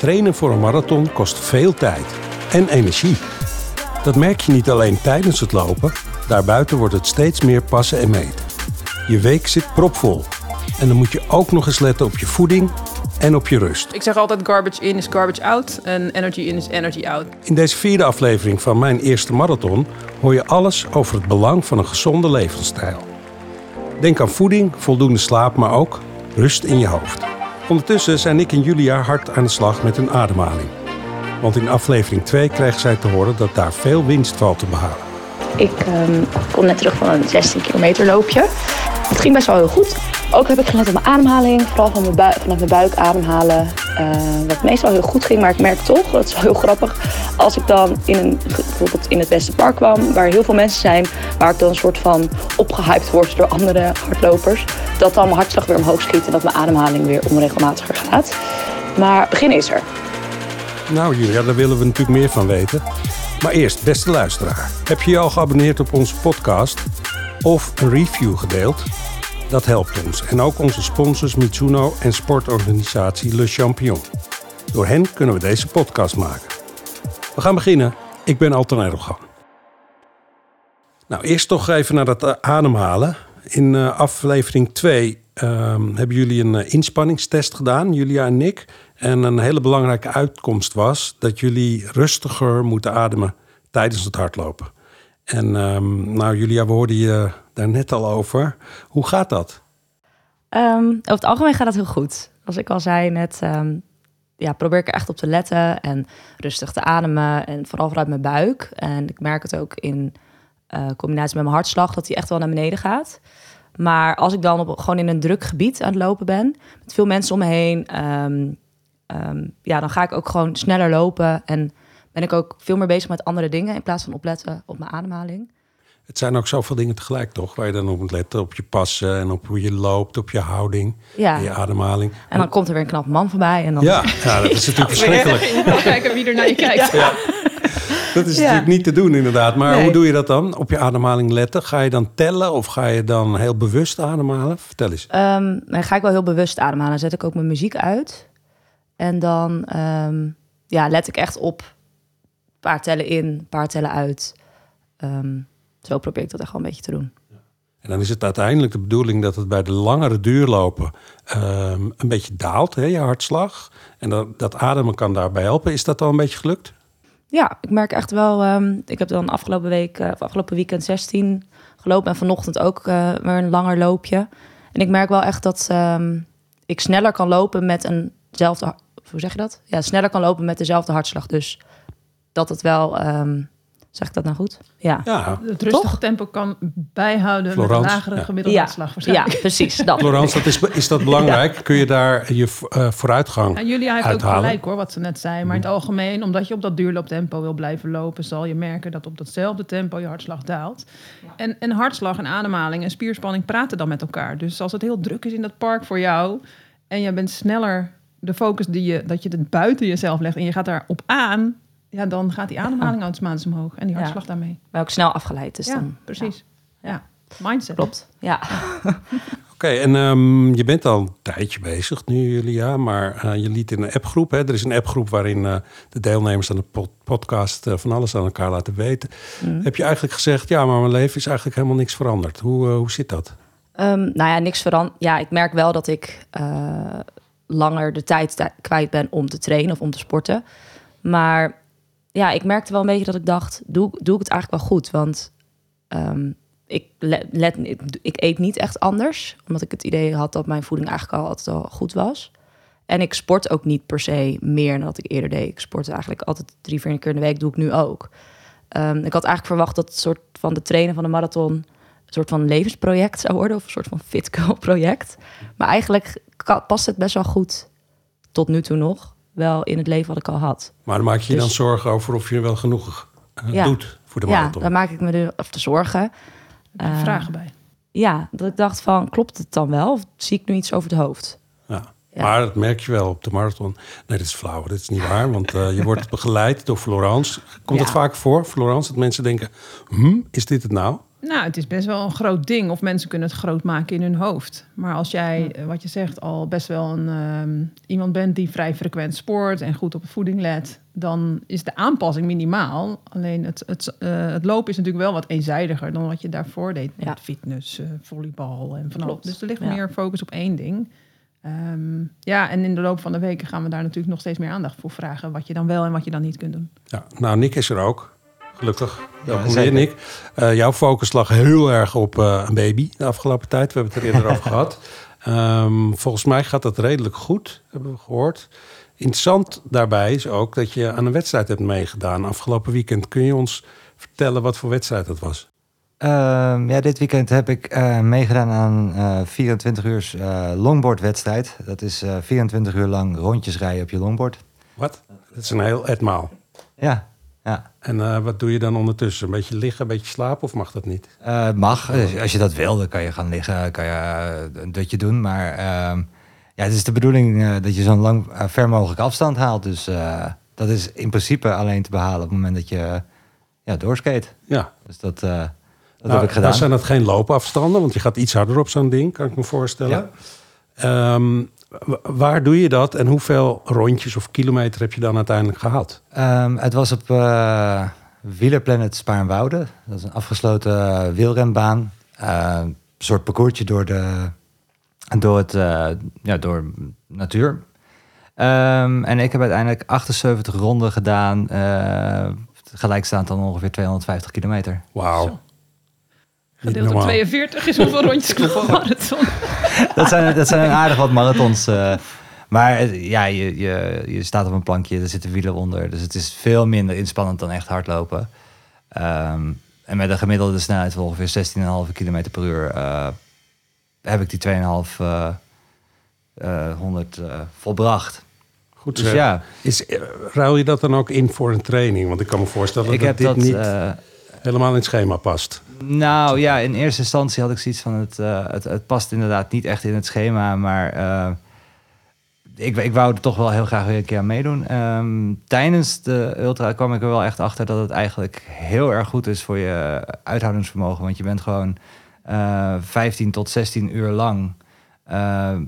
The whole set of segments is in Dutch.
Trainen voor een marathon kost veel tijd en energie. Dat merk je niet alleen tijdens het lopen, daarbuiten wordt het steeds meer passen en meten. Je week zit propvol en dan moet je ook nog eens letten op je voeding en op je rust. Ik zeg altijd garbage in is garbage out en energy in is energy out. In deze vierde aflevering van mijn eerste marathon hoor je alles over het belang van een gezonde levensstijl. Denk aan voeding, voldoende slaap, maar ook rust in je hoofd. Ondertussen zijn ik en Julia hard aan de slag met hun ademhaling. Want in aflevering 2 krijgen zij te horen dat daar veel winst valt te behalen. Ik ehm, kom net terug van een 16 kilometer loopje. Het ging best wel heel goed. Ook heb ik gelet op mijn ademhaling, vooral van mijn bui- vanaf mijn buik ademhalen. eh, wat meestal heel goed ging, maar ik merk toch, dat is wel heel grappig, als ik dan in een, bijvoorbeeld in het Westenpark kwam, waar heel veel mensen zijn, waar ik dan een soort van opgehyped word door andere hardlopers, dat dan mijn hartslag weer omhoog schiet en dat mijn ademhaling weer onregelmatiger gaat. Maar begin is er. Nou Julia, daar willen we natuurlijk meer van weten. Maar eerst, beste luisteraar, heb je je al geabonneerd op onze podcast of een review gedeeld? Dat helpt ons en ook onze sponsors Mitsuno en sportorganisatie Le Champion. Door hen kunnen we deze podcast maken. We gaan beginnen. Ik ben Alton Erdogan. Nou, eerst toch even naar dat eh, ademhalen. In eh, aflevering 2 hebben jullie een eh, inspanningstest gedaan, Julia en Nick. En een hele belangrijke uitkomst was dat jullie rustiger moeten ademen tijdens het hardlopen. En ehm, nou, Julia, we hoorden je daar net al over. Hoe gaat dat? Ehm, over het algemeen gaat het heel goed. Als ik al zei net, ehm, ja, probeer ik er echt op te letten en rustig te ademen. En vooral vanuit mijn buik. En ik merk het ook in eh, combinatie met mijn hartslag, dat die echt wel naar beneden gaat. Maar als ik dan op, gewoon in een druk gebied aan het lopen ben, met veel mensen om me heen, ja, dan ga ik ook gewoon sneller lopen. En ben ik ook veel meer bezig met andere dingen in plaats van opletten op mijn ademhaling. Het zijn ook zoveel dingen tegelijk, toch? Waar je dan op moet letten. Op je passen en op hoe je loopt, op je houding, Ja. en je ademhaling. En dan komt er weer een knap man voorbij. En dan Ja, ja, dat is natuurlijk verschrikkelijk. Je moet kijken wie er naar je kijkt. Dat is Ja. natuurlijk niet te doen, inderdaad. Maar Nee. hoe doe je dat dan? Op je ademhaling letten? Ga je dan tellen of ga je dan heel bewust ademhalen? Vertel eens. Ehm, dan ga ik wel heel bewust ademhalen. Dan zet ik ook mijn muziek uit. En dan ehm, ja, let ik echt op. Paar tellen in, een paar tellen uit. Ehm, zo probeer ik dat echt wel een beetje te doen. En dan is het uiteindelijk de bedoeling dat het bij de langere duurlopen ehm, een beetje daalt, hè, je hartslag. En dat, dat ademen kan daarbij helpen. Is dat al een beetje gelukt? Ja, ik merk echt wel... ehm, ik heb dan afgelopen week, eh, of afgelopen weekend 16 gelopen. En vanochtend ook eh, weer een langer loopje. En ik merk wel echt dat ik sneller kan lopen met eenzelfde... Hoe zeg je dat? Ja, sneller kan lopen met dezelfde hartslag. Dus dat het wel... ehm, zeg ik dat nou goed? Ja. Ja, Het rustige Toch? tempo kan bijhouden Florence, met een lagere ja. gemiddelde Ja, hartslag ja, precies. Dat. Florence, dat is, is dat belangrijk? Kun je daar je eh, vooruitgang En Julia heeft ook gelijk hoor, wat ze net zei. Maar in het algemeen, omdat je op dat duurlooptempo wil blijven lopen, zal je merken dat op datzelfde tempo je hartslag daalt. En, en hartslag en ademhaling en spierspanning praten dan met elkaar. Dus als het heel druk is in dat park voor jou en je bent sneller de focus die je, dat je het buiten jezelf legt en je gaat daarop aan, ja, dan gaat die ademhaling automatisch omhoog en die Ja. hartslag daarmee. Maar ook snel afgeleid. Dus ja, dan, precies. Ja. Ja. Mindset. Klopt. Ja. Oké, en ehm, je bent al een tijdje bezig nu, Julia, maar eh, je liet in een appgroep. Hè? Er is een appgroep waarin eh, de deelnemers aan de pod- podcast eh, van alles aan elkaar laten weten. Mm. Heb je eigenlijk gezegd, ja, maar mijn leven is eigenlijk helemaal niks veranderd. Hoe, hoe zit dat? Ehm, nou ja, niks veranderd. Ja, ik merk wel dat ik eh, langer de tijd tij- kwijt ben om te trainen of om te sporten. Maar ja, ik merkte wel een beetje dat ik dacht, doe, doe ik het eigenlijk wel goed? Want ehm, ik, let, ik, eet niet echt anders. Omdat ik het idee had dat mijn voeding eigenlijk al altijd al goed was. En ik sport ook niet per se meer dan dat ik eerder deed. Ik sport eigenlijk altijd drie, vier keer in de week. Doe ik nu ook. Ehm, ik had eigenlijk verwacht dat het soort van de trainen van de marathon... een soort van levensproject zou worden. Of een soort van fit girl project. Maar eigenlijk past het best wel goed, tot nu toe nog... wel in het leven wat ik al had. Maar dan maak je je Dus- dan zorgen over of je wel genoeg eh, Ja. doet voor de ja, marathon. daar maak ik me de, of te zorgen. Eh, vragen bij. Ja, dat ik dacht van, klopt het dan wel? Of zie ik nu iets over het hoofd? Ja. Ja. Maar dat merk je wel op de marathon. Nee, dat is flauw. Dat is niet waar. Want eh, je wordt begeleid door Florence. Komt Ja. dat vaak voor, Florence? Dat mensen denken, hm, is dit het nou? Nou, het is best wel een groot ding. Of mensen kunnen het groot maken in hun hoofd. Maar als jij, eh, wat je zegt, al best wel een, ehm, iemand bent die vrij frequent sport en goed op voeding let, dan is de aanpassing minimaal. Alleen het, het, eh, het lopen is natuurlijk wel wat eenzijdiger dan wat je daarvoor deed. Met Ja. fitness, eh, volleybal en van alles. Dus er ligt Ja. meer focus op één ding. Ehm, ja, en in de loop van de weken gaan we daar natuurlijk nog steeds meer aandacht voor vragen. Wat je dan wel en wat je dan niet kunt doen. Ja, nou, Nick is er ook. Gelukkig. Weer, zeker. Nick. Eh, jouw focus lag heel erg op eh, een baby de afgelopen tijd. We hebben het er eerder over gehad. Ehm, volgens mij gaat dat redelijk goed, hebben we gehoord. Interessant daarbij is ook dat je aan een wedstrijd hebt meegedaan afgelopen weekend. Kun je ons vertellen wat voor wedstrijd dat was? Ehm, ja, dit weekend heb ik eh, meegedaan aan eh 24 uur eh longboardwedstrijd. Dat is eh 24 uur lang rondjes rijden op je longboard. Wat? Dat is een heel etmaal. Ja, ja. En eh, wat doe je dan ondertussen? Een beetje liggen, een beetje slapen of mag dat niet? Het mag. Als je- Als je dat wil, dan kan je gaan liggen, kan je eh, een dutje doen. Maar ehm, ja, het is de bedoeling dat je zo'n lang, ver mogelijk afstand haalt. Dus dat is in principe alleen te behalen op het moment dat je ja, doorskate. Ja. Dus dat, dat Nou, heb ik gedaan. Dan zijn dat geen loopafstanden, want je gaat iets harder op zo'n ding, kan ik me voorstellen. Ehm, waar doe je dat en hoeveel rondjes of kilometer heb je dan uiteindelijk gehad? Ehm, het was op eh Wielerplanet Spaarnwoude. Dat is een afgesloten eh, wielrenbaan. Eh, een soort parcoursje door, de, door, het, eh, ja, door natuur. Ehm, en ik heb uiteindelijk 78 ronden gedaan. eh gelijkstaand dan ongeveer 250 kilometer. Wauw. Zo. Gedeeld door normaal. 42 is hoeveel rondjes klopt voor marathon. dat, zijn, dat zijn een aardig wat marathons. eh. maar eh, ja, je, je, je staat op een plankje, er zitten wielen onder. Dus het is veel minder inspannend dan echt hardlopen. Ehm, en met een gemiddelde snelheid van ongeveer 16,5 km per uur... eh, heb ik die 2,5 eh, eh, 100 eh, volbracht. Goed Dus zeg. ja, Is, ruil je dat dan ook in voor een training? Want ik kan me voorstellen ik dat heb dit dat... niet eh, helemaal in het schema past. Nou ja, in eerste instantie had ik zoiets van het, eh, het, het past inderdaad niet echt in het schema, maar eh, ik, ik wou er toch wel heel graag weer een keer aan meedoen. Ehm, tijdens de ultra kwam ik er wel echt achter dat het eigenlijk heel erg goed is voor je uithoudingsvermogen, want je bent gewoon eh 15 tot 16 uur lang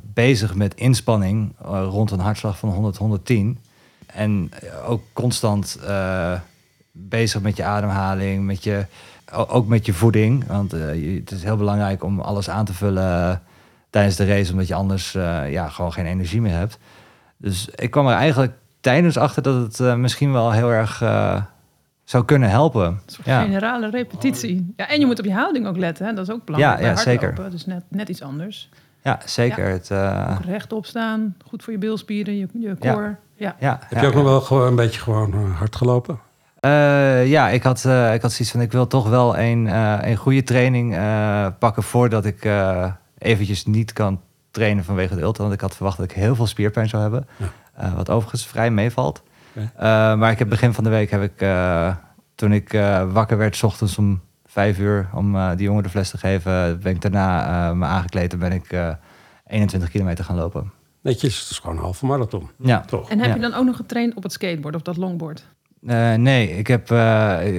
bezig met inspanning rond een hartslag van 100, 110. En ook constant bezig met je ademhaling, met je, ook met je voeding. Want eh, je- het is heel belangrijk om alles aan te vullen eh, tijdens de race, omdat je anders eh, ja, gewoon geen energie meer hebt. Dus ik kwam er eigenlijk tijdens achter dat het eh, misschien wel heel erg eh, zou kunnen helpen. Een soort Ja. generale repetitie. Ja, en je moet op je houding ook letten. Hè? Dat is ook belangrijk Ja, ja, zeker. Dus net, net iets anders. Ja, zeker. Het, eh, Ook rechtop staan. Goed voor je bilspieren, je, je Ja. core. Ja. ja, Heb je ook nog wel gewoon een beetje gewoon hard gelopen? Eh, ja, ik had, eh, ik had zoiets van, ik wil toch wel een, eh, een goede training eh, pakken voordat ik eh, eventjes niet kan trainen vanwege de ultra. Want ik had verwacht dat ik heel veel spierpijn zou hebben. Ja. Eh, wat overigens vrij meevalt. Eh, maar ik heb begin van de week heb ik, eh, toen ik eh, wakker werd, 's ochtends om vijf uur om eh, die jongen de fles te geven, ben ik daarna eh, me aangekleed en ben ik eh 21 kilometer gaan lopen. Netjes, het is gewoon een halve marathon. Ja. Toch? En heb Ja. je dan ook nog getraind op het skateboard of dat longboard? Eh, nee, ik heb eh,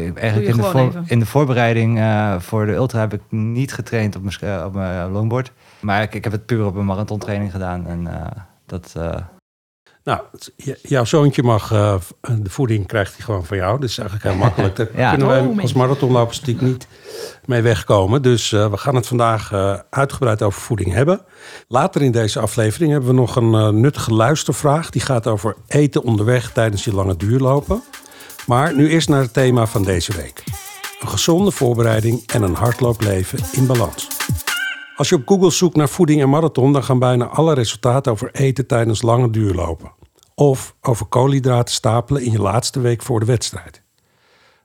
ik- eigenlijk in de, voor- in de voorbereiding eh, voor de ultra heb ik niet getraind op mijn, op mijn longboard. Maar ik, ik heb het puur op een marathontraining gedaan. En eh, dat, eh, Nou, jouw zoontje mag, eh, de voeding krijgt hij gewoon van jou. Dus eigenlijk heel makkelijk. Daar Ja. kunnen wij Oh, als marathonlopers natuurlijk niet mee wegkomen. Dus eh, we gaan het vandaag eh, uitgebreid over voeding hebben. Later in deze aflevering hebben we nog een nuttige luistervraag. Die gaat over eten onderweg tijdens je lange duurlopen. Maar nu eerst naar het thema van deze week. Een gezonde voorbereiding en een hardloopleven in balans. Als je op Google zoekt naar voeding en marathon, dan gaan bijna alle resultaten over eten tijdens lange duurlopen. Of over koolhydraten stapelen in je laatste week voor de wedstrijd.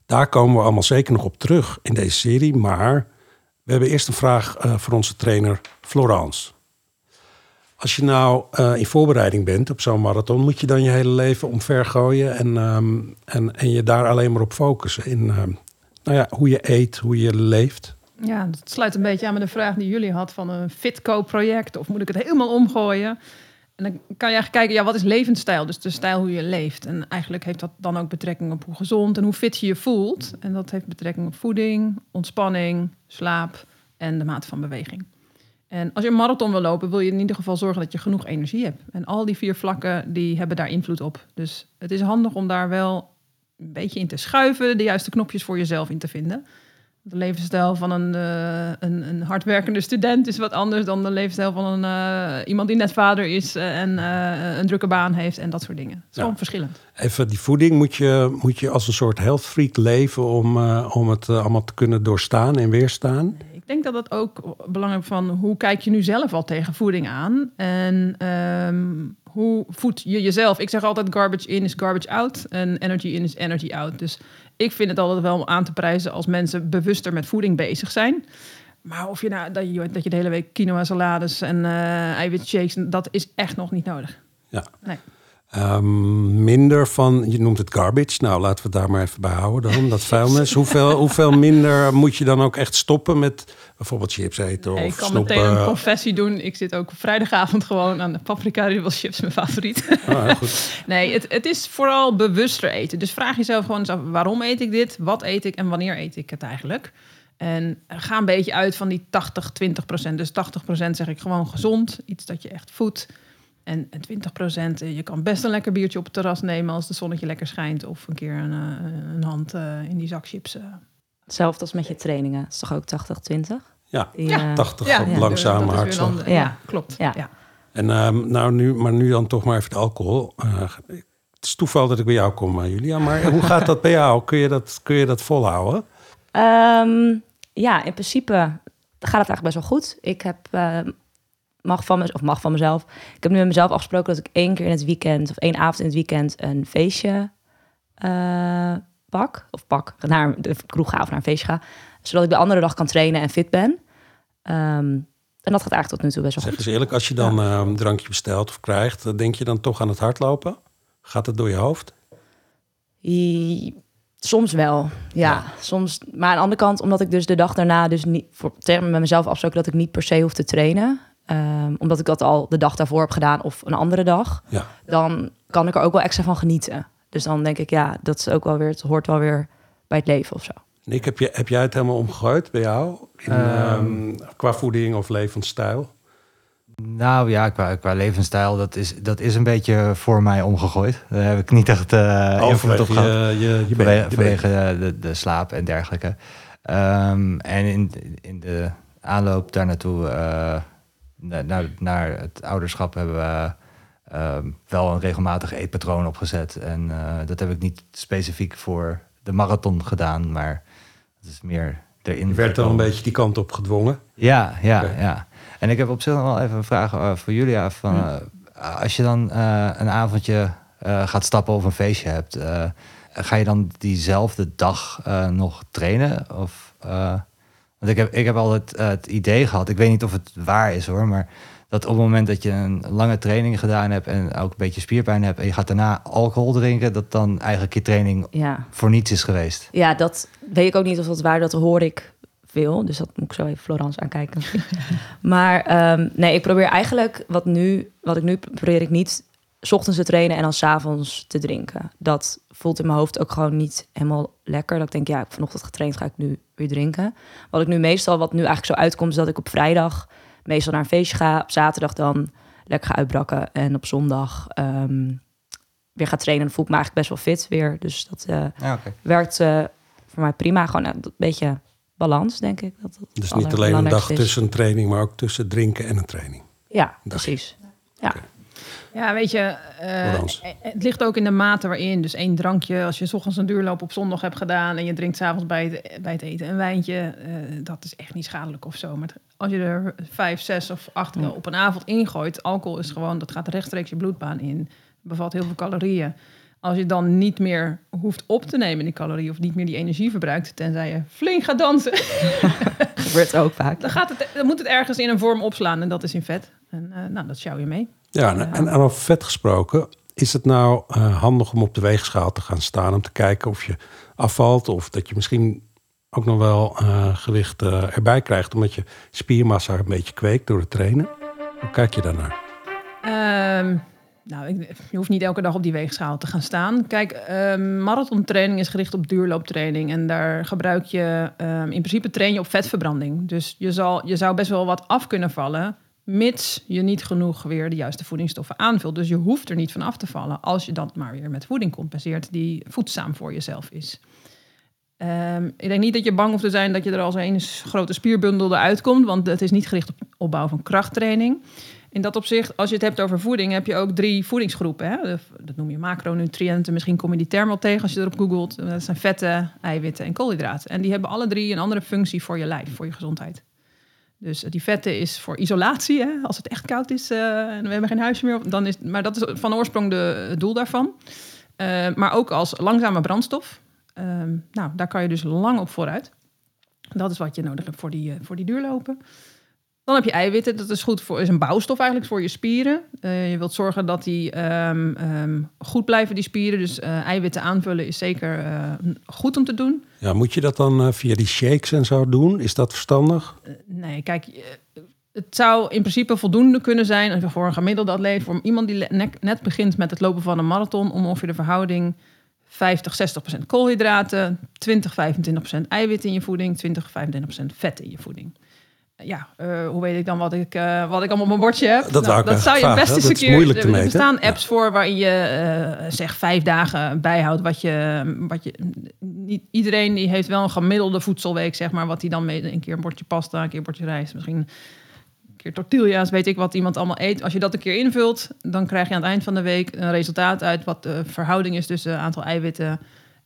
Daar komen we allemaal zeker nog op terug in deze serie, maar we hebben eerst een vraag eh, voor onze trainer Florence. Als je nou eh, in voorbereiding bent op zo'n marathon, moet je dan je hele leven omvergooien en, ehm, en, en je daar alleen maar op focussen. In ehm, nou ja, hoe je eet, hoe je leeft. Ja, dat sluit een beetje aan met de vraag die jullie had van een Fitco-project. Of moet ik het helemaal omgooien? En dan kan je eigenlijk kijken, ja, wat is levensstijl? Dus de stijl hoe je leeft. En eigenlijk heeft dat dan ook betrekking op hoe gezond en hoe fit je je voelt. En dat heeft betrekking op voeding, ontspanning, slaap en de mate van beweging. En als je een marathon wil lopen, wil je in ieder geval zorgen dat je genoeg energie hebt. En al die vier vlakken, die hebben daar invloed op. Dus het is handig om daar wel een beetje in te schuiven, de juiste knopjes voor jezelf in te vinden. De levensstijl van een, uh, een, een, hardwerkende student is wat anders dan de levensstijl van een, uh, iemand die net vader is uh, en een drukke baan heeft en dat soort dingen. Het is ja. gewoon verschillend. Even die voeding, moet je, moet je als een soort health freak leven om, om het allemaal te kunnen doorstaan en weerstaan? Denk dat het ook belangrijk is van hoe kijk je nu zelf al tegen voeding aan en um, hoe voed je jezelf? Ik zeg altijd garbage in is garbage out en energy in is energy out. Dus ik vind het altijd wel aan te prijzen als mensen bewuster met voeding bezig zijn. Maar of je nou dat je, dat je de hele week quinoa salades en uh, eiwitshakes, dat is echt nog niet nodig. Ja. Nee. Um, minder van, je noemt het garbage. Nou, laten we het daar maar even bij houden dan, dat vuilnis. hoeveel, hoeveel minder moet je dan ook echt stoppen met bijvoorbeeld chips eten of Ik kan snoepen? meteen een confessie doen. Ik zit ook vrijdagavond gewoon aan de paprika chips, mijn favoriet. Oh, goed. nee, het, het is vooral bewuster eten. Dus vraag jezelf gewoon eens af, waarom eet ik dit? Wat eet ik en wanneer eet ik het eigenlijk? En ga een beetje uit van die 80-20 procent. Dus 80 procent zeg ik gewoon gezond. Iets dat je echt voedt. En 20 procent, je kan best een lekker biertje op het terras nemen als de zonnetje lekker schijnt. Of een keer een, een hand in die zak chips. Hetzelfde als met je trainingen. Is toch ook 80-20? Ja, ja, 80 ja, ja, langzame hartslag. Ja, ja, klopt. Ja. En um, nou nu, maar nu dan toch maar even de alcohol. Uh, het is toeval dat ik bij jou kom, uh, Julia. Maar hoe gaat dat bij jou? Kun je dat, kun je dat volhouden? Um, ja, in principe gaat het eigenlijk best wel goed. Ik heb uh, mag van, me, of mag van mezelf. Ik heb nu met mezelf afgesproken dat ik één keer in het weekend of één avond in het weekend een feestje uh, pak. Of pak, naar de kroeg ga of naar een feestje ga. Zodat ik de andere dag kan trainen en fit ben. Um, en dat gaat eigenlijk tot nu toe best wel zeg goed. Zeg eens eerlijk, als je dan ja. een drankje bestelt of krijgt, denk je dan toch aan het hardlopen? Gaat het door je hoofd? I, soms wel, ja. ja. Soms, maar aan de andere kant, omdat ik dus de dag daarna dus niet voor met mezelf afsproken dat ik niet per se hoef te trainen. Um, omdat ik dat al de dag daarvoor heb gedaan of een andere dag. Ja. Dan kan ik er ook wel extra van genieten. Dus dan denk ik, ja, dat is ook wel weer, het hoort wel weer bij het leven of zo. Nick, heb, je, heb jij het helemaal omgegooid bij jou? In, um, qua voeding of levensstijl? Nou ja, qua, qua levensstijl, dat is, dat is een beetje voor mij omgegooid. Daar heb ik niet echt uh, invloed op gehad. Je, je, je vanwege je vanwege de, de slaap en dergelijke. Um, en in, in de aanloop daar naartoe, uh, naar, naar het ouderschap, hebben we uh, wel een regelmatig eetpatroon opgezet. En uh, dat heb ik niet specifiek voor de marathon gedaan, maar het is meer erin. Je werd dan een beetje die kant op gedwongen? Ja, ja, okay. ja. En ik heb op zich nog wel even een vraag uh, voor Julia. Van, uh, als je dan een avondje gaat stappen of een feestje hebt, ga je dan diezelfde dag nog trainen? Of, want ik heb, ik heb altijd het idee gehad, ik weet niet of het waar is hoor, maar dat op het moment dat je een lange training gedaan hebt en ook een beetje spierpijn hebt en je gaat daarna alcohol drinken, dat dan eigenlijk je training ja. voor niets is geweest. Ja, dat weet ik ook niet of dat waar, dat hoor ik veel. Dus dat moet ik zo even Florence aankijken. maar um, nee, ik probeer eigenlijk wat nu, wat ik nu probeer ik niet 's ochtends te trainen en dan 's avonds te drinken. Dat voelt in mijn hoofd ook gewoon niet helemaal lekker. Dat ik denk, ja, ik heb vanochtend getraind, ga ik nu weer drinken. Wat ik nu meestal, wat nu eigenlijk zo uitkomt, is dat ik op vrijdag meestal naar een feestje ga. Op zaterdag dan lekker ga uitbrakken. En op zondag um, weer ga trainen. Dan voel ik me eigenlijk best wel fit weer. Dus dat uh, ja, okay. werkt uh, voor mij prima. Gewoon een beetje balans, denk ik. Dat het dus niet alleen een dag is. tussen een training, maar ook tussen drinken en een training. Ja, precies. Ja. Okay. Ja, weet je, uh, het ligt ook in de mate waarin. Dus één drankje, als je s ochtends een duurloop op zondag hebt gedaan... en je drinkt s'avonds bij het, bij het eten een wijntje... Uh, dat is echt niet schadelijk of zo. Maar als je er vijf, zes of acht ja. op een avond ingooit... alcohol is gewoon, dat gaat rechtstreeks je bloedbaan in. bevat heel veel calorieën. Als je dan niet meer hoeft op te nemen die calorieën... of niet meer die energie verbruikt... tenzij je flink gaat dansen... gebeurt ook vaak. Dan, gaat het, dan moet het ergens in een vorm opslaan en dat is in vet. En uh, nou, dat sjouw je mee. Ja, en, over vet gesproken, is het nou uh, handig om op de weegschaal te gaan staan om te kijken of je afvalt of dat je misschien ook nog wel uh, gewicht uh, erbij krijgt omdat je spiermassa een beetje kweekt door het trainen? Hoe kijk je daarnaar? Ehm, nou, ik, je hoeft niet elke dag op die weegschaal te gaan staan. Kijk, ehm, marathontraining is gericht op duurlooptraining. En daar gebruik je, ehm, in principe train je op vetverbranding. Dus je, zal, je zou best wel wat af kunnen vallen, mits je niet genoeg weer de juiste voedingsstoffen aanvult. Dus je hoeft er niet van af te vallen, als je dat maar weer met voeding compenseert die voedzaam voor jezelf is. Ehm, ik denk niet dat je bang hoeft te zijn dat je er als een grote spierbundel eruit komt, want het is niet gericht op opbouw van krachttraining. In dat opzicht, als je het hebt over voeding, heb je ook drie voedingsgroepen. Hè? Dat noem je macronutriënten. Misschien kom je die term wel tegen als je erop googelt. Dat zijn vetten, eiwitten en koolhydraten. En die hebben alle drie een andere functie voor je lijf, voor je gezondheid. Dus die vetten is voor isolatie. Hè? Als het echt koud is uh, en we hebben geen huisje meer. Dan is, maar dat is van oorsprong de, het doel daarvan. Uh, maar ook als langzame brandstof. Uh, nou, daar kan je dus lang op vooruit. Dat is wat je nodig hebt voor die, uh, voor die duurlopen. Dan heb je eiwitten, dat is goed voor, is een bouwstof eigenlijk voor je spieren. Uh, je wilt zorgen dat die um, um, goed blijven, die spieren. Dus uh, eiwitten aanvullen is zeker uh, goed om te doen. Ja, moet je dat dan via die shakes en zo doen? Is dat verstandig? nee, kijk, het zou in principe voldoende kunnen zijn voor een gemiddelde atleet, voor iemand die net begint met het lopen van een marathon, om ongeveer de verhouding 50, 60 procent koolhydraten, 20, 25 procent eiwit in je voeding, 20, 25 procent vet in je voeding ja, uh, hoe weet ik dan wat ik, uh, wat ik allemaal op mijn bordje heb? Dat, nou, dat zou je best eens een keer... er bestaan apps ja. voor waarin je uh, zeg vijf dagen bijhoudt wat je... Wat je niet, iedereen die heeft wel een gemiddelde voedselweek, zeg maar, wat hij dan mee... Een keer een bordje pasta, een keer een bordje rijst, misschien een keer tortilla's, weet ik wat iemand allemaal eet. Als je dat een keer invult, dan krijg je aan het eind van de week een resultaat uit wat de verhouding is tussen aantal eiwitten...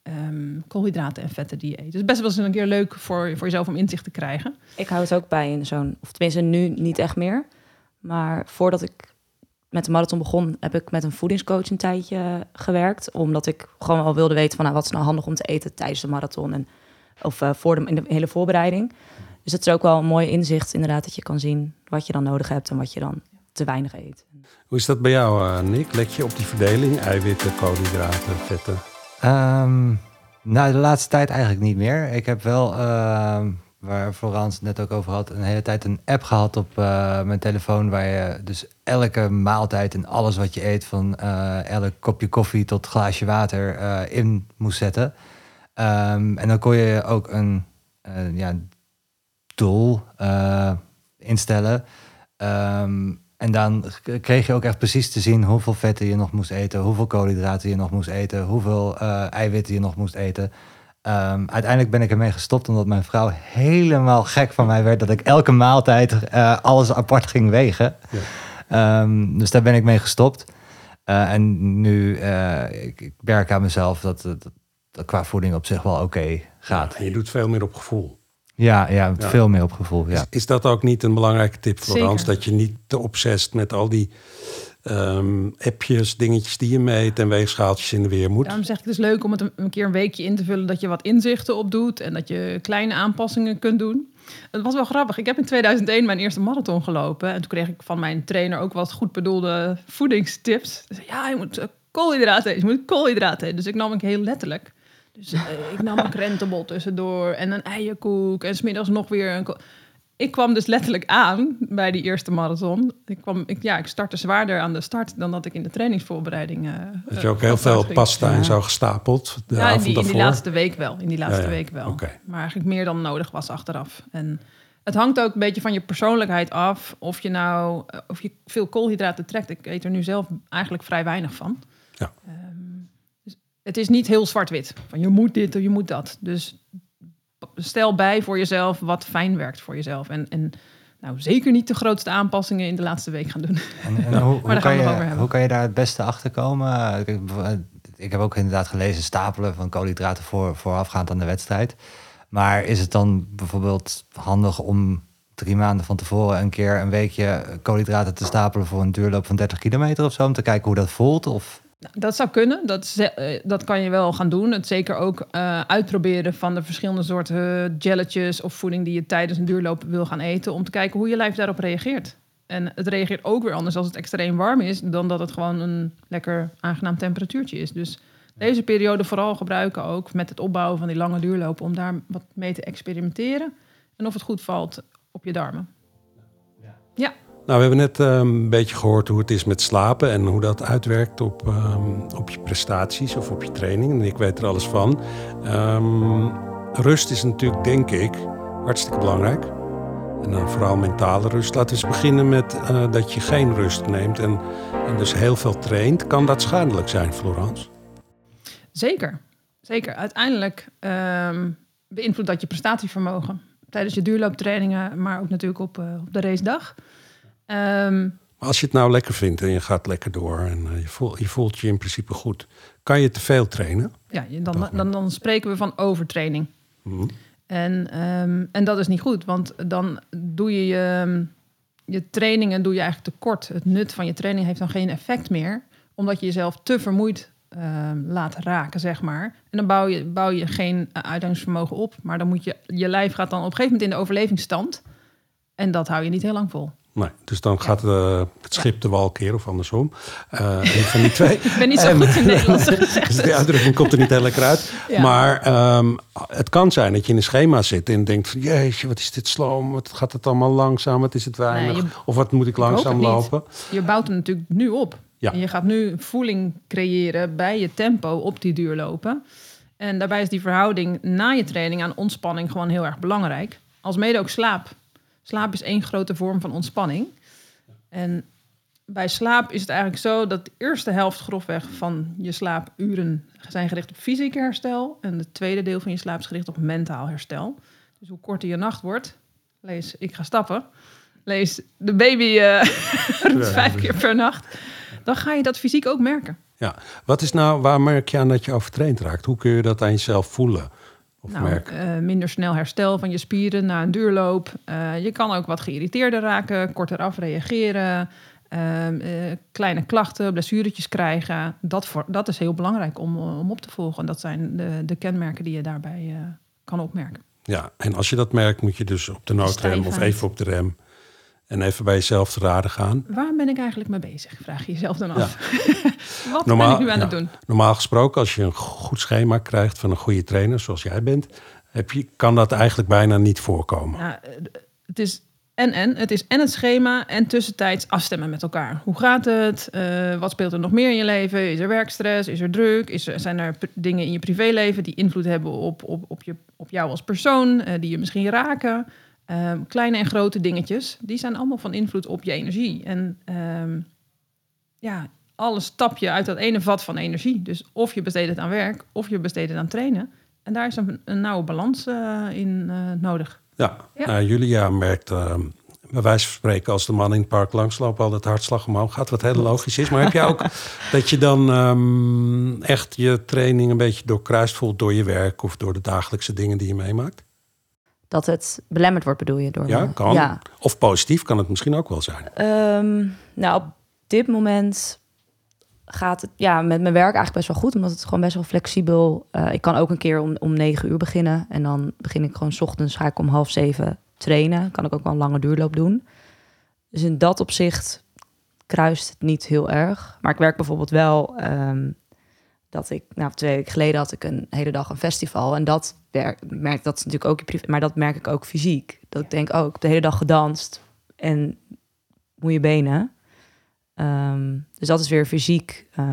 Um, koolhydraten en vetten die je eet. Dus best wel eens een keer leuk voor, voor jezelf om inzicht te krijgen. Ik hou het ook bij in zo'n, of tenminste nu niet echt meer. Maar voordat ik met de marathon begon, heb ik met een voedingscoach een tijdje gewerkt. Omdat ik gewoon al wilde weten van nou, wat is nou handig om te eten tijdens de marathon. En, of uh, voor de, in de hele voorbereiding. Dus het is ook wel een mooi inzicht inderdaad dat je kan zien wat je dan nodig hebt en wat je dan te weinig eet. Hoe is dat bij jou, uh, Nick? Let je op die verdeling? Eiwitten, koolhydraten, vetten? Um, nou, de laatste tijd eigenlijk niet meer. Ik heb wel, uh, waar Florence het net ook over had, een hele tijd een app gehad op uh, mijn telefoon. Waar je dus elke maaltijd en alles wat je eet, van uh, elk kopje koffie tot glaasje water, in moest zetten. Um, en dan kon je ook een ja, doel instellen. En dan kreeg je ook echt precies te zien hoeveel vetten je nog moest eten, hoeveel koolhydraten je nog moest eten, hoeveel uh, eiwitten je nog moest eten. Um, uiteindelijk ben ik ermee gestopt omdat mijn vrouw helemaal gek van mij werd dat ik elke maaltijd uh, alles apart ging wegen. Ja. Um, dus daar ben ik mee gestopt. Uh, en nu ik, ik werk aan mezelf dat, dat, dat, qua voeding op zich wel oké okay gaat. Ja, je doet veel meer op gevoel. Ja, ja, ja, veel meer op gevoel. Ja. Is, is, dat ook niet een belangrijke tip, Florence? Dat je niet te obsessed met al die um, appjes, dingetjes die je meet en weegschaaltjes in de weer moet. Daarom zeg ik het is leuk om het een, een, keer een weekje in te vullen, dat je wat inzichten opdoet en dat je kleine aanpassingen kunt doen. Het was wel grappig. Ik heb in 2001 mijn eerste marathon gelopen en toen kreeg ik van mijn trainer ook wat goed bedoelde voedingstips. Dus, ja, je moet koolhydraten eten, je moet koolhydraten eten. Dus ik nam ik heel letterlijk. Dus uh, ik nam een krentenbol tussendoor en een eierkoek en smiddags nog weer een... Ik kwam dus letterlijk aan bij die eerste marathon. Ik, kwam, ik, ja, ik startte zwaarder aan de start dan dat ik in de trainingsvoorbereiding... Uh, Had je ook heel veel pasta en ja. zo gestapeld de ja, avond in die, in die laatste week wel. In die laatste Ja, week wel. Maar eigenlijk meer dan nodig was achteraf. En het hangt ook een beetje van je persoonlijkheid af. Of je nou eh, of je veel koolhydraten trekt. Ik eet er nu zelf eigenlijk vrij weinig van. Ja. Ehm, het is niet heel zwart-wit. Van je moet dit of je moet dat. Dus stel bij voor jezelf wat fijn werkt voor jezelf. En, en nou, zeker niet de grootste aanpassingen in de laatste week gaan doen. En, en hoe, kan je, hoe kan je daar het beste achter komen? Ik, ik heb ook inderdaad gelezen stapelen van koolhydraten voor, voorafgaand aan de wedstrijd. Maar is het dan bijvoorbeeld handig om drie maanden van tevoren een keer een weekje koolhydraten te stapelen voor een duurloop van 30 kilometer of zo? Om te kijken hoe dat voelt? Of Nou, dat zou kunnen. Dat, eh, dat kan je wel gaan doen. Het zeker ook eh, uitproberen van de verschillende soorten jelletjes of voeding die je tijdens een duurloop wil gaan eten. Om te kijken hoe je lijf daarop reageert. En het reageert ook weer anders als het extreem warm is, dan dat het gewoon een lekker aangenaam temperatuurtje is. Dus deze periode vooral gebruiken ook met het opbouwen van die lange duurlopen om daar wat mee te experimenteren. En of het goed valt op je darmen. Nou, we hebben net ehm, een beetje gehoord hoe het is met slapen en hoe dat uitwerkt op, ehm, op je prestaties of op je training. En ik weet er alles van. Ehm, rust is natuurlijk, denk ik, hartstikke belangrijk. En dan vooral mentale rust. Laten we eens beginnen met eh, dat je geen rust neemt en, en dus heel veel traint. Kan dat schadelijk zijn, Florence? Zeker, zeker. Uiteindelijk ehm, beïnvloedt dat je prestatievermogen tijdens je duurlooptrainingen, maar ook natuurlijk op, uh, op de racedag. Ehm, maar als je het nou lekker vindt en je gaat lekker door en uh, je, voelt, je voelt je in principe goed, kan je te veel trainen? Ja, dan, dan, dan spreken we van overtraining. Mm en, ehm, en dat is niet goed, want dan doe je je, je trainingen doe je eigenlijk tekort. Het nut van je training heeft dan geen effect meer, omdat je jezelf te vermoeid ehm, laat raken, zeg maar. En dan bouw je, bouw je geen uh, uithoudingsvermogen op, maar dan moet je, je lijf gaat dan op een gegeven moment in de overlevingsstand. En dat hou je niet heel lang vol. Nee, dus dan gaat uh, het schip de wal keer of andersom. Uh, een van die twee. ik ben niet zo goed in Nederlands dus de uitdrukking komt er niet heel lekker uit. Maar um, het kan zijn dat je in een schema zit en denkt van... jeetje, wat is dit sloom? Wat gaat het allemaal langzaam? Wat is het weinig? Nee, je, of wat moet ik langzaam lopen? Je bouwt het natuurlijk nu op. Ja. En je gaat nu voeling creëren bij je tempo op die duur lopen. En daarbij is die verhouding na je training aan ontspanning gewoon heel erg belangrijk. Als mede ook slaap. Slaap is één grote vorm van ontspanning. En bij slaap is het eigenlijk zo dat de eerste helft grofweg van je slaapuren zijn gericht op fysiek herstel. En het tweede deel van je slaap is gericht op mentaal herstel. Dus hoe korter je nacht wordt, lees ik ga stappen, lees de baby uh, vijf keer per nacht, dan ga je dat fysiek ook merken. Ja, wat is nou, waar merk je aan dat je overtraind raakt? Hoe kun je dat aan jezelf voelen? Nou, uh, minder snel herstel van je spieren na een duurloop. Uh, je kan ook wat geïrriteerder raken, korter afreageren. Uh, kleine klachten, blessuretjes krijgen. Dat, voor, dat is heel belangrijk om, om op te volgen. Dat zijn de, de kenmerken die je daarbij kan opmerken. Ja, en als je dat merkt, moet je dus op de noodrem of even op de rem en even bij jezelf te raden gaan. Waar ben ik eigenlijk mee bezig? Vraag je jezelf dan af. Wat normaal, ben ik nu aan het doen? Normaal gesproken, als je een goed schema krijgt van een goede trainer, zoals jij bent, heb je, kan dat eigenlijk bijna niet voorkomen. Ja, het is en en. Het is en het schema en tussentijds afstemmen met elkaar. Hoe gaat het? Uh, wat speelt er nog meer in je leven? Is er werkstress? Is er druk? Is er, zijn er dingen in je privéleven die invloed hebben op, op, op, je, op jou als persoon, uh, die je misschien raken? Um, kleine en grote dingetjes, die zijn allemaal van invloed op je energie. En um, ja, alles tap je uit dat ene vat van energie. Dus of je besteedt het aan werk, of je besteedt het aan trainen. En daar is een, een nauwe balans uh, in uh, nodig. Ja, ja. Nou, Julia merkt uh, bij wijze van spreken... als de man in het park langsloopt al het hartslag omhoog gaat... wat heel logisch is. Maar heb je ook dat je dan um, echt je training een beetje doorkruist voelt... door je werk of door de dagelijkse dingen die je meemaakt? dat het belemmerd wordt, bedoel je? Door ja, kan. Ja. Of positief kan het misschien ook wel zijn. Um, nou, op dit moment gaat het ja, met mijn werk eigenlijk best wel goed, omdat het gewoon best wel flexibel. Uh, ik kan ook een keer om, om negen uur beginnen en dan begin ik gewoon s ochtends ga ik om half zeven trainen. Kan ik ook wel een lange duurloop doen. Dus in dat opzicht kruist het niet heel erg. Maar ik werk bijvoorbeeld wel um, dat ik, nou, twee weken geleden had ik een hele dag een festival. En dat merk dat is natuurlijk ook je privé, maar dat merk ik ook fysiek. Dat ik denk, oh, ik heb de hele dag gedanst en moeie benen. Um, dus dat is weer fysiek, uh,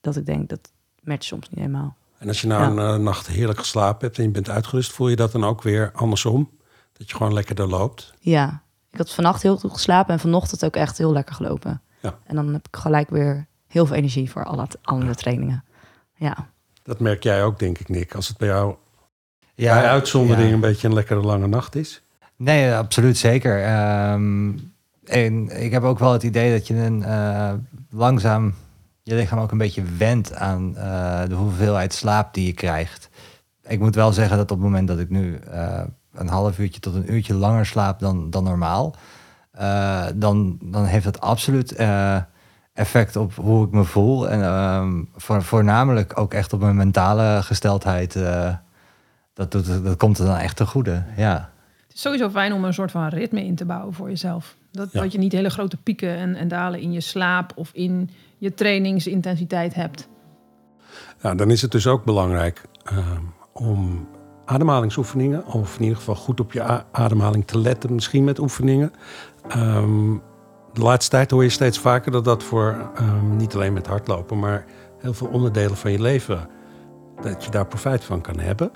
dat ik denk, dat matcht soms niet helemaal. En als je nou ja. een uh, nacht heerlijk geslapen hebt en je bent uitgerust, voel je dat dan ook weer andersom? Dat je gewoon lekker loopt? Ja, ik had vannacht heel goed geslapen en vanochtend ook echt heel lekker gelopen. Ja. En dan heb ik gelijk weer heel veel energie voor alle andere trainingen. Ja. Dat merk jij ook, denk ik, Nick. Als het bij jou ja, bij uitzondering ja. een beetje een lekkere lange nacht is. Nee, absoluut zeker. Um, en ik heb ook wel het idee dat je een uh, langzaam je lichaam ook een beetje wendt aan uh, de hoeveelheid slaap die je krijgt. Ik moet wel zeggen dat op het moment dat ik nu uh, een half uurtje tot een uurtje langer slaap dan, dan normaal, dan, dan heeft dat absoluut effect op hoe ik me voel. En voor, voornamelijk ook echt op mijn mentale gesteldheid. Dat, doet, dat komt er dan echt te goede. Ja. Het is sowieso fijn om een soort van ritme in te bouwen voor jezelf. Dat, ja. dat je niet hele grote pieken en, en dalen in je slaap of in je trainingsintensiteit hebt. Ja, dan is het dus ook belangrijk uh, om ademhalingsoefeningen, of in ieder geval goed op je ademhaling te letten, misschien met oefeningen. Um, de laatste tijd hoor je steeds vaker dat dat voor ehm, niet alleen met hardlopen, maar heel veel onderdelen van je leven, dat je daar profijt van kan hebben.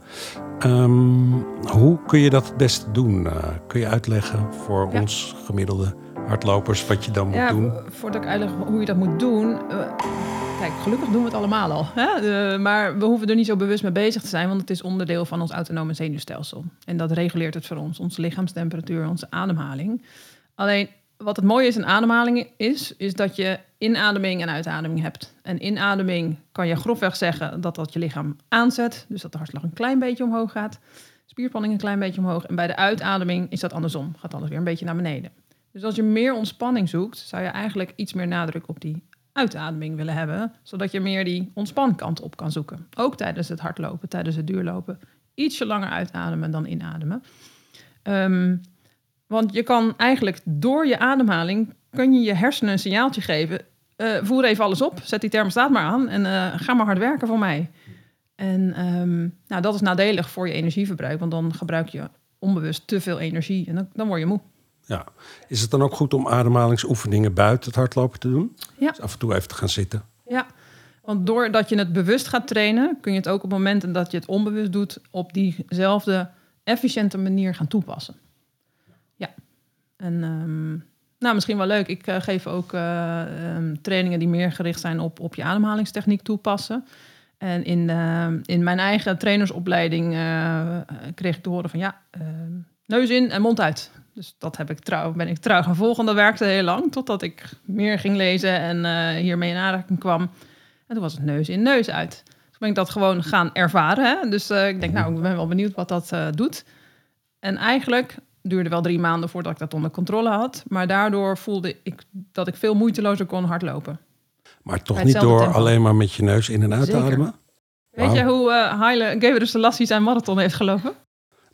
Ehm, hoe kun je dat het beste doen? Eh, kun je uitleggen voor Ja. ons gemiddelde hardlopers wat je dan moet Ja, doen? voordat ik uitleg hoe je dat moet doen. eh, kijk, gelukkig doen we het allemaal al. Hè? Eh, maar we hoeven er niet zo bewust mee bezig te zijn, want het is onderdeel van ons autonome zenuwstelsel. En dat reguleert het voor ons, onze lichaamstemperatuur, onze ademhaling. Alleen wat het mooie is in ademhaling is, is dat je inademing en uitademing hebt. En inademing kan je grofweg zeggen dat dat je lichaam aanzet, dus dat de hartslag een klein beetje omhoog gaat, spierspanning een klein beetje omhoog. En bij de uitademing is dat andersom, gaat alles weer een beetje naar beneden. Dus als je meer ontspanning zoekt, zou je eigenlijk iets meer nadruk op die uitademing willen hebben, zodat je meer die ontspankant op kan zoeken. Ook tijdens het hardlopen, tijdens het duurlopen. Ietsje langer uitademen dan inademen. Ehm, want je kan eigenlijk door je ademhaling, kun je je hersenen een signaaltje geven. Eh, voer even alles op, zet die thermostaat maar aan en eh, ga maar hard werken voor mij. En ehm, nou, dat is nadelig voor je energieverbruik, want dan gebruik je onbewust te veel energie en dan, dan word je moe. Ja. Is het dan ook goed om ademhalingsoefeningen buiten het hardlopen te doen? Ja. Dus af en toe even te gaan zitten. Ja, want doordat je het bewust gaat trainen, kun je het ook op momenten dat je het onbewust doet, op diezelfde efficiënte manier gaan toepassen. Ja, en ehm, nou, misschien wel leuk. Ik eh, geef ook eh, ehm, trainingen die meer gericht zijn op, op je ademhalingstechniek toepassen. En in, ehm, in mijn eigen trainersopleiding eh, kreeg ik te horen van ja, ehm, neus in en mond uit. Dus dat heb ik trouw, ben ik trouw gaan volgen. Dat werkte heel lang, totdat ik meer ging lezen en hiermee in aanraking kwam. En toen was het neus in, neus uit. Dus ben ik dat gewoon gaan ervaren. Hè? Dus ik denk, nou, ik ben wel benieuwd wat dat doet. En eigenlijk duurde wel drie maanden voordat ik dat onder controle had. Maar daardoor voelde ik dat ik veel moeitelozer kon hardlopen. Maar toch niet door tempo. alleen maar met je neus in en uit te ademen? Weet je hoe eh Haile Gabriel Selassie zijn marathon heeft gelopen?